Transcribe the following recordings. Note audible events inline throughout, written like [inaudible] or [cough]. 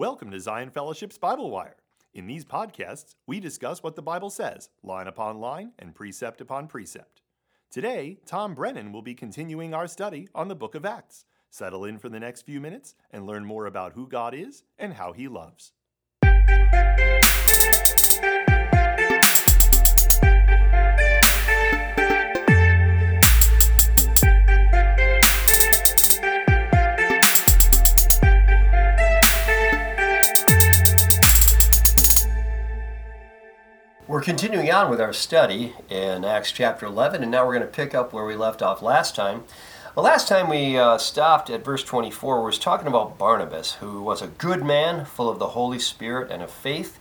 Welcome to Zion Fellowship's Bible Wire. In these podcasts, we discuss what the Bible says, line upon line and precept upon precept. Today, Tom Brennan will be continuing our study on the book of Acts. Settle in for the next few minutes and learn more about who God is and how he loves. We're continuing on with our study in Acts chapter 11, and now we're going to pick up where we left off last time. Well, last time we uh, stopped at verse 24, we was talking about Barnabas, who was a good man, full of the Holy Spirit and of faith,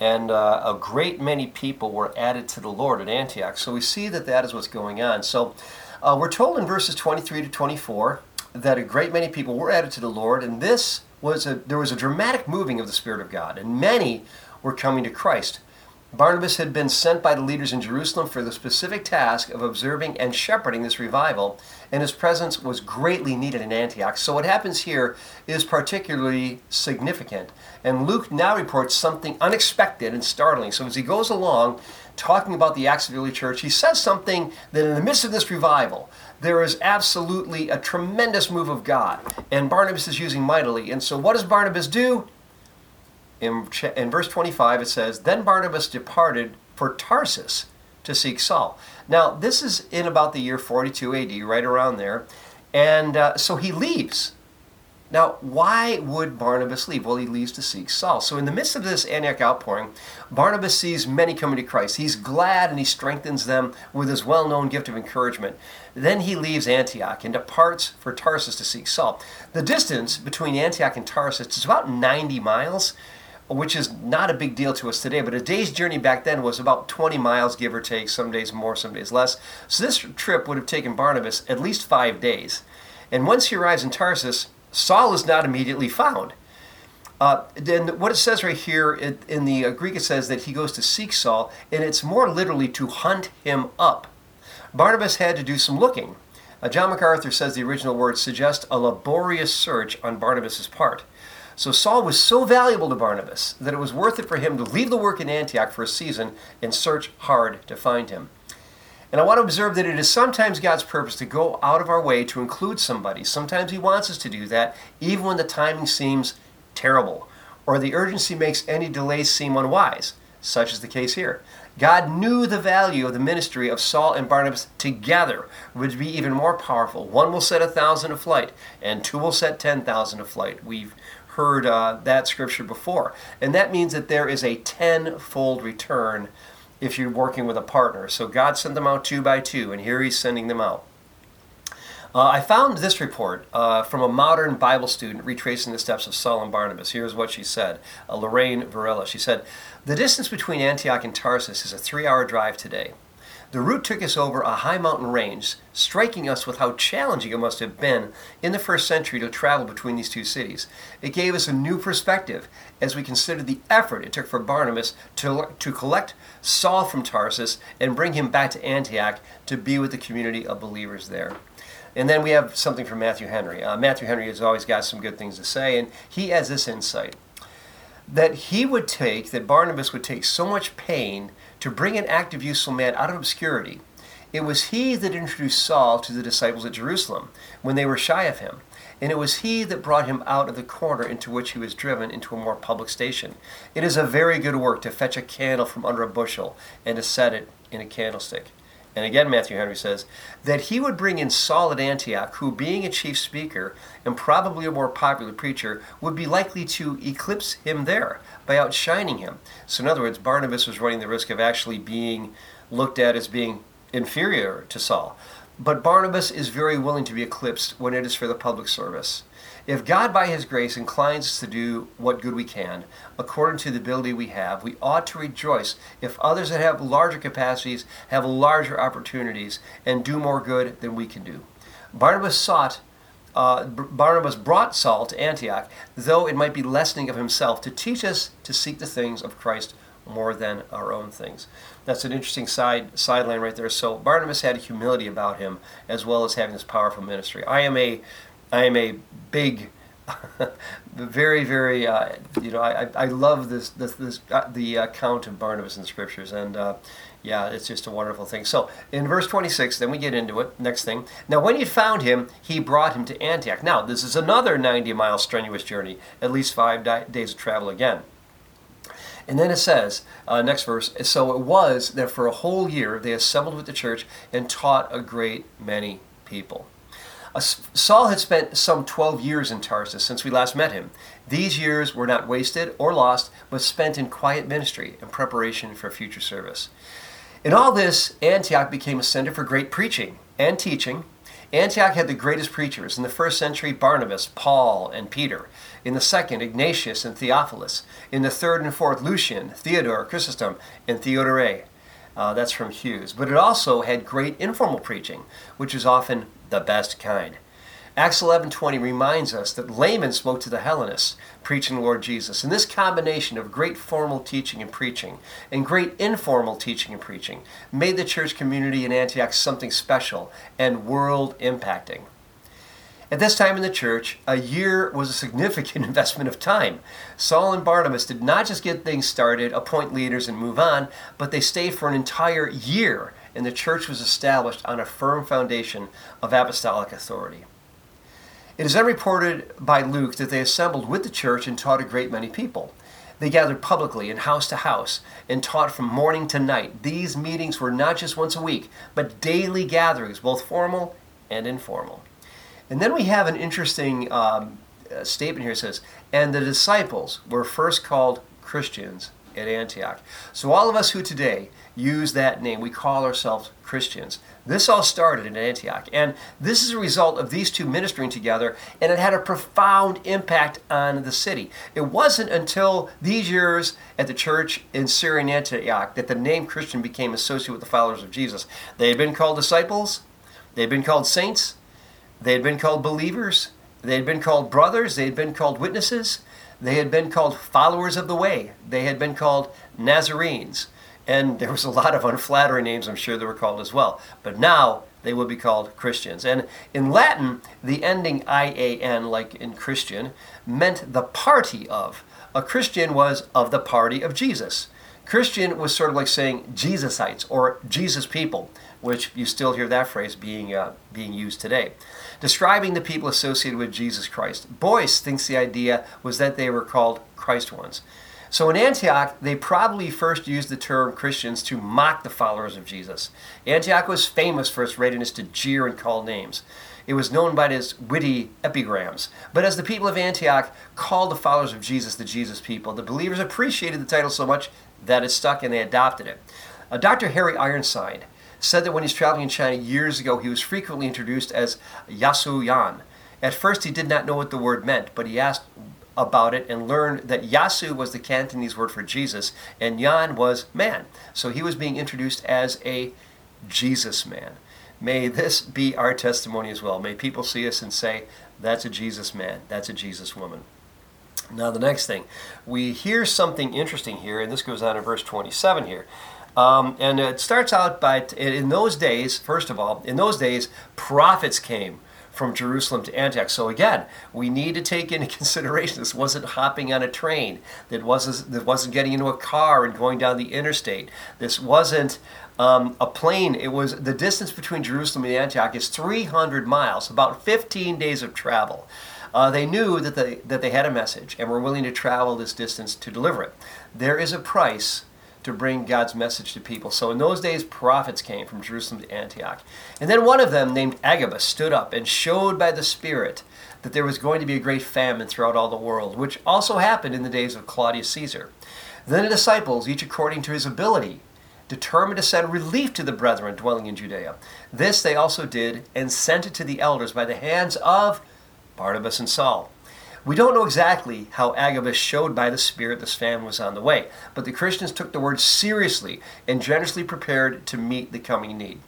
and uh, a great many people were added to the Lord at Antioch. So we see that that is what's going on. So uh, we're told in verses 23 to 24 that a great many people were added to the Lord, and this was a there was a dramatic moving of the Spirit of God, and many were coming to Christ. Barnabas had been sent by the leaders in Jerusalem for the specific task of observing and shepherding this revival, and his presence was greatly needed in Antioch. So, what happens here is particularly significant. And Luke now reports something unexpected and startling. So, as he goes along talking about the Acts of the early church, he says something that in the midst of this revival, there is absolutely a tremendous move of God, and Barnabas is using mightily. And so, what does Barnabas do? In, in verse 25 it says, Then Barnabas departed for Tarsus to seek Saul. Now, this is in about the year 42 AD, right around there. And uh, so he leaves. Now, why would Barnabas leave? Well, he leaves to seek Saul. So, in the midst of this Antioch outpouring, Barnabas sees many coming to Christ. He's glad and he strengthens them with his well known gift of encouragement. Then he leaves Antioch and departs for Tarsus to seek Saul. The distance between Antioch and Tarsus is about 90 miles which is not a big deal to us today, but a day's journey back then was about 20 miles, give or take, some days more, some days less. So this trip would have taken Barnabas at least five days. And once he arrives in Tarsus, Saul is not immediately found. Uh, then what it says right here in, in the uh, Greek, it says that he goes to seek Saul, and it's more literally to hunt him up. Barnabas had to do some looking. Uh, John MacArthur says the original words suggest a laborious search on Barnabas's part. So Saul was so valuable to Barnabas that it was worth it for him to leave the work in Antioch for a season and search hard to find him. And I want to observe that it is sometimes God's purpose to go out of our way to include somebody. Sometimes He wants us to do that, even when the timing seems terrible, or the urgency makes any delay seem unwise. Such is the case here. God knew the value of the ministry of Saul and Barnabas together would be even more powerful. One will set a thousand aflight, and two will set ten thousand aflight. We've heard uh, that scripture before. And that means that there is a tenfold return if you're working with a partner. So God sent them out two by two, and here He's sending them out. Uh, I found this report uh, from a modern Bible student retracing the steps of Saul and Barnabas. Here's what she said uh, Lorraine Varela. She said, The distance between Antioch and Tarsus is a three hour drive today. The route took us over a high mountain range, striking us with how challenging it must have been in the first century to travel between these two cities. It gave us a new perspective as we considered the effort it took for Barnabas to, to collect Saul from Tarsus and bring him back to Antioch to be with the community of believers there. And then we have something from Matthew Henry. Uh, Matthew Henry has always got some good things to say, and he has this insight that he would take, that Barnabas would take so much pain to bring an active, useful man out of obscurity. It was he that introduced Saul to the disciples at Jerusalem when they were shy of him. And it was he that brought him out of the corner into which he was driven into a more public station. It is a very good work to fetch a candle from under a bushel and to set it in a candlestick. And again, Matthew Henry says that he would bring in Saul at Antioch, who, being a chief speaker and probably a more popular preacher, would be likely to eclipse him there by outshining him. So, in other words, Barnabas was running the risk of actually being looked at as being inferior to Saul. But Barnabas is very willing to be eclipsed when it is for the public service. If God, by His grace, inclines us to do what good we can, according to the ability we have, we ought to rejoice if others that have larger capacities have larger opportunities and do more good than we can do. Barnabas sought uh, Barnabas brought Saul to Antioch, though it might be lessening of himself, to teach us to seek the things of Christ more than our own things. That's an interesting side sideline right there. So Barnabas had humility about him, as well as having this powerful ministry. I am a I am a big [laughs] very, very, uh, you know, I, I love this, this, this uh, the account of Barnabas in the scriptures, and uh, yeah, it's just a wonderful thing. So in verse 26, then we get into it. Next thing. Now, when he found him, he brought him to Antioch. Now, this is another 90 mile strenuous journey, at least five di- days of travel again. And then it says, uh, next verse, so it was that for a whole year they assembled with the church and taught a great many people. Saul had spent some 12 years in Tarsus since we last met him. These years were not wasted or lost, but spent in quiet ministry and preparation for future service. In all this, Antioch became a center for great preaching and teaching. Antioch had the greatest preachers. In the first century, Barnabas, Paul, and Peter. In the second, Ignatius and Theophilus. In the third and fourth, Lucian, Theodore, Chrysostom, and Theodoret. Uh, that's from Hughes. But it also had great informal preaching, which is often the best kind. Acts 11:20 reminds us that laymen spoke to the Hellenists, preaching the Lord Jesus. And this combination of great formal teaching and preaching and great informal teaching and preaching made the church community in Antioch something special and world impacting. At this time in the church, a year was a significant [laughs] investment of time. Saul and Barnabas did not just get things started, appoint leaders, and move on, but they stayed for an entire year, and the church was established on a firm foundation of apostolic authority. It is then reported by Luke that they assembled with the church and taught a great many people. They gathered publicly and house to house and taught from morning to night. These meetings were not just once a week, but daily gatherings, both formal and informal. And then we have an interesting um, uh, statement here. It says, And the disciples were first called Christians at Antioch. So all of us who today use that name, we call ourselves Christians. This all started in Antioch. And this is a result of these two ministering together, and it had a profound impact on the city. It wasn't until these years at the church in Syria and Antioch that the name Christian became associated with the followers of Jesus. They had been called disciples, they had been called saints, they had been called believers, they had been called brothers, they had been called witnesses, they had been called followers of the way, they had been called Nazarenes. And there was a lot of unflattering names, I'm sure they were called as well. But now they will be called Christians. And in Latin, the ending IAN, like in Christian, meant the party of. A Christian was of the party of Jesus. Christian was sort of like saying Jesusites or Jesus people, which you still hear that phrase being, uh, being used today. Describing the people associated with Jesus Christ. Boice thinks the idea was that they were called Christ ones. So in Antioch, they probably first used the term Christians to mock the followers of Jesus. Antioch was famous for its readiness to jeer and call names. It was known by its witty epigrams. But as the people of Antioch called the followers of Jesus the Jesus people, the believers appreciated the title so much that it stuck and they adopted it. Uh, Dr. Harry Ironside said that when he was traveling in China years ago, he was frequently introduced as Yasu Yan. At first, he did not know what the word meant, but he asked about it and learned that Yasu was the Cantonese word for Jesus and Yan was man. So he was being introduced as a Jesus man. May this be our testimony as well. May people see us and say, that's a Jesus man, that's a Jesus woman. Now, the next thing, we hear something interesting here, and this goes on in verse 27 here. Um, and it starts out by, in those days, first of all, in those days, prophets came from Jerusalem to Antioch. So again, we need to take into [laughs] consideration this wasn't hopping on a train. That wasn't that wasn't getting into a car and going down the interstate. This wasn't um, a plane. It was the distance between Jerusalem and Antioch is 300 miles, about 15 days of travel. Uh, they knew that they that they had a message and were willing to travel this distance to deliver it. There is a price to bring God's message to people. So in those days, prophets came from Jerusalem to Antioch. And then one of them, named Agabus, stood up and showed by the Spirit that there was going to be a great famine throughout all the world, which also happened in the days of Claudius Caesar. Then the disciples, each according to his ability, determined to send relief to the brethren dwelling in Judea. This they also did and sent it to the elders by the hands of Barnabas and Saul. We don't know exactly how Agabus showed by the Spirit this famine was on the way, but the Christians took the word seriously and generously prepared to meet the coming need.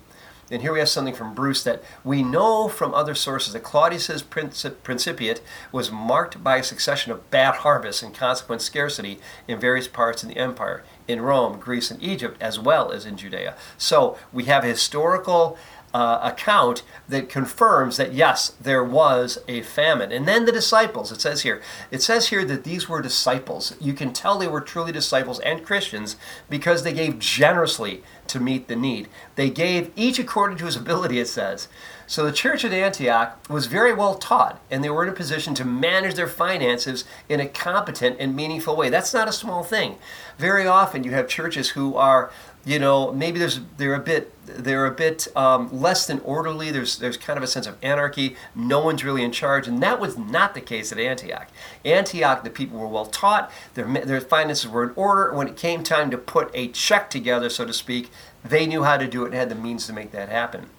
And here we have something from Bruce that we know from other sources that Claudius's principate was marked by a succession of bad harvests and consequent scarcity in various parts of the empire, in Rome, Greece, and Egypt, as well as in Judea. So we have historical uh, account that confirms that yes, there was a famine. And then the disciples, it says here, it says here that these were disciples. You can tell they were truly disciples and Christians because they gave generously to meet the need. They gave each according to his ability, it says. So the church at Antioch was very well taught, and they were in a position to manage their finances in a competent and meaningful way. That's not a small thing. Very often, you have churches who are you know maybe there's they're a bit they're a bit um, less than orderly. There's there's kind of a sense of anarchy. No one's really in charge. And that was not the case at antioch. Antioch the people were well taught. Their, their finances were in order. When it came time to put a check together so to speak they knew how to do it and had the means to make that happen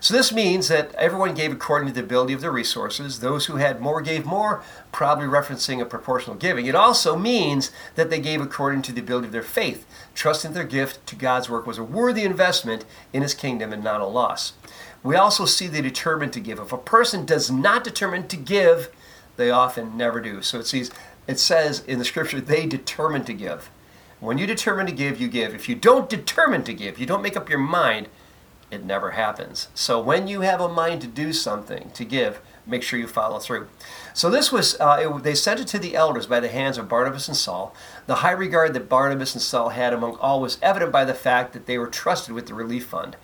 so this means that everyone gave according to the ability of their resources. Those who had more gave more, probably referencing a proportional giving. It also means that they gave according to the ability of their faith, trusting their gift to God's work was a worthy investment in his kingdom and not a loss. We also see they determined to give. If a person does not determine to give, they often never do. So it says, it says in the scripture, they determine to give. When you determine to give, you give. If you don't determine to give, you don't make up your mind, it never happens. So when you have a mind to do something, to give, make sure you follow through. So this was, uh, it, they sent it to the elders by the hands of Barnabas and Saul. The high regard that Barnabas and Saul had among all was evident by the fact that they were trusted with the relief fund.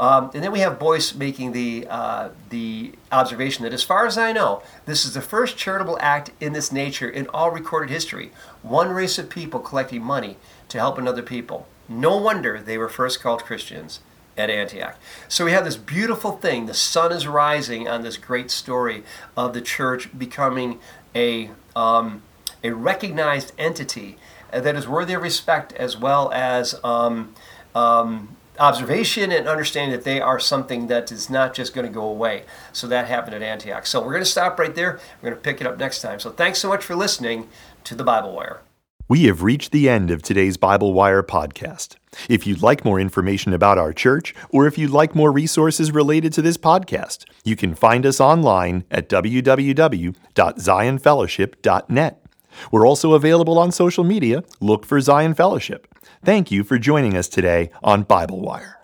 Um, and then we have Boice making the, uh, the observation that, as far as I know, this is the first charitable act in this nature in all recorded history. One race of people collecting money to help another people. No wonder they were first called Christians at Antioch. So we have this beautiful thing. The sun is rising on this great story of the church becoming a, um, a recognized entity that is worthy of respect as well as um, um, observation and understanding that they are something that is not just going to go away. So that happened at Antioch. So we're going to stop right there. We're going to pick it up next time. So thanks so much for listening to the Bible Wire. We have reached the end of today's Bible Wire podcast. If you'd like more information about our church, or if you'd like more resources related to this podcast, you can find us online at www.zionfellowship.net. We're also available on social media. Look for Zion Fellowship. Thank you for joining us today on Bible Wire.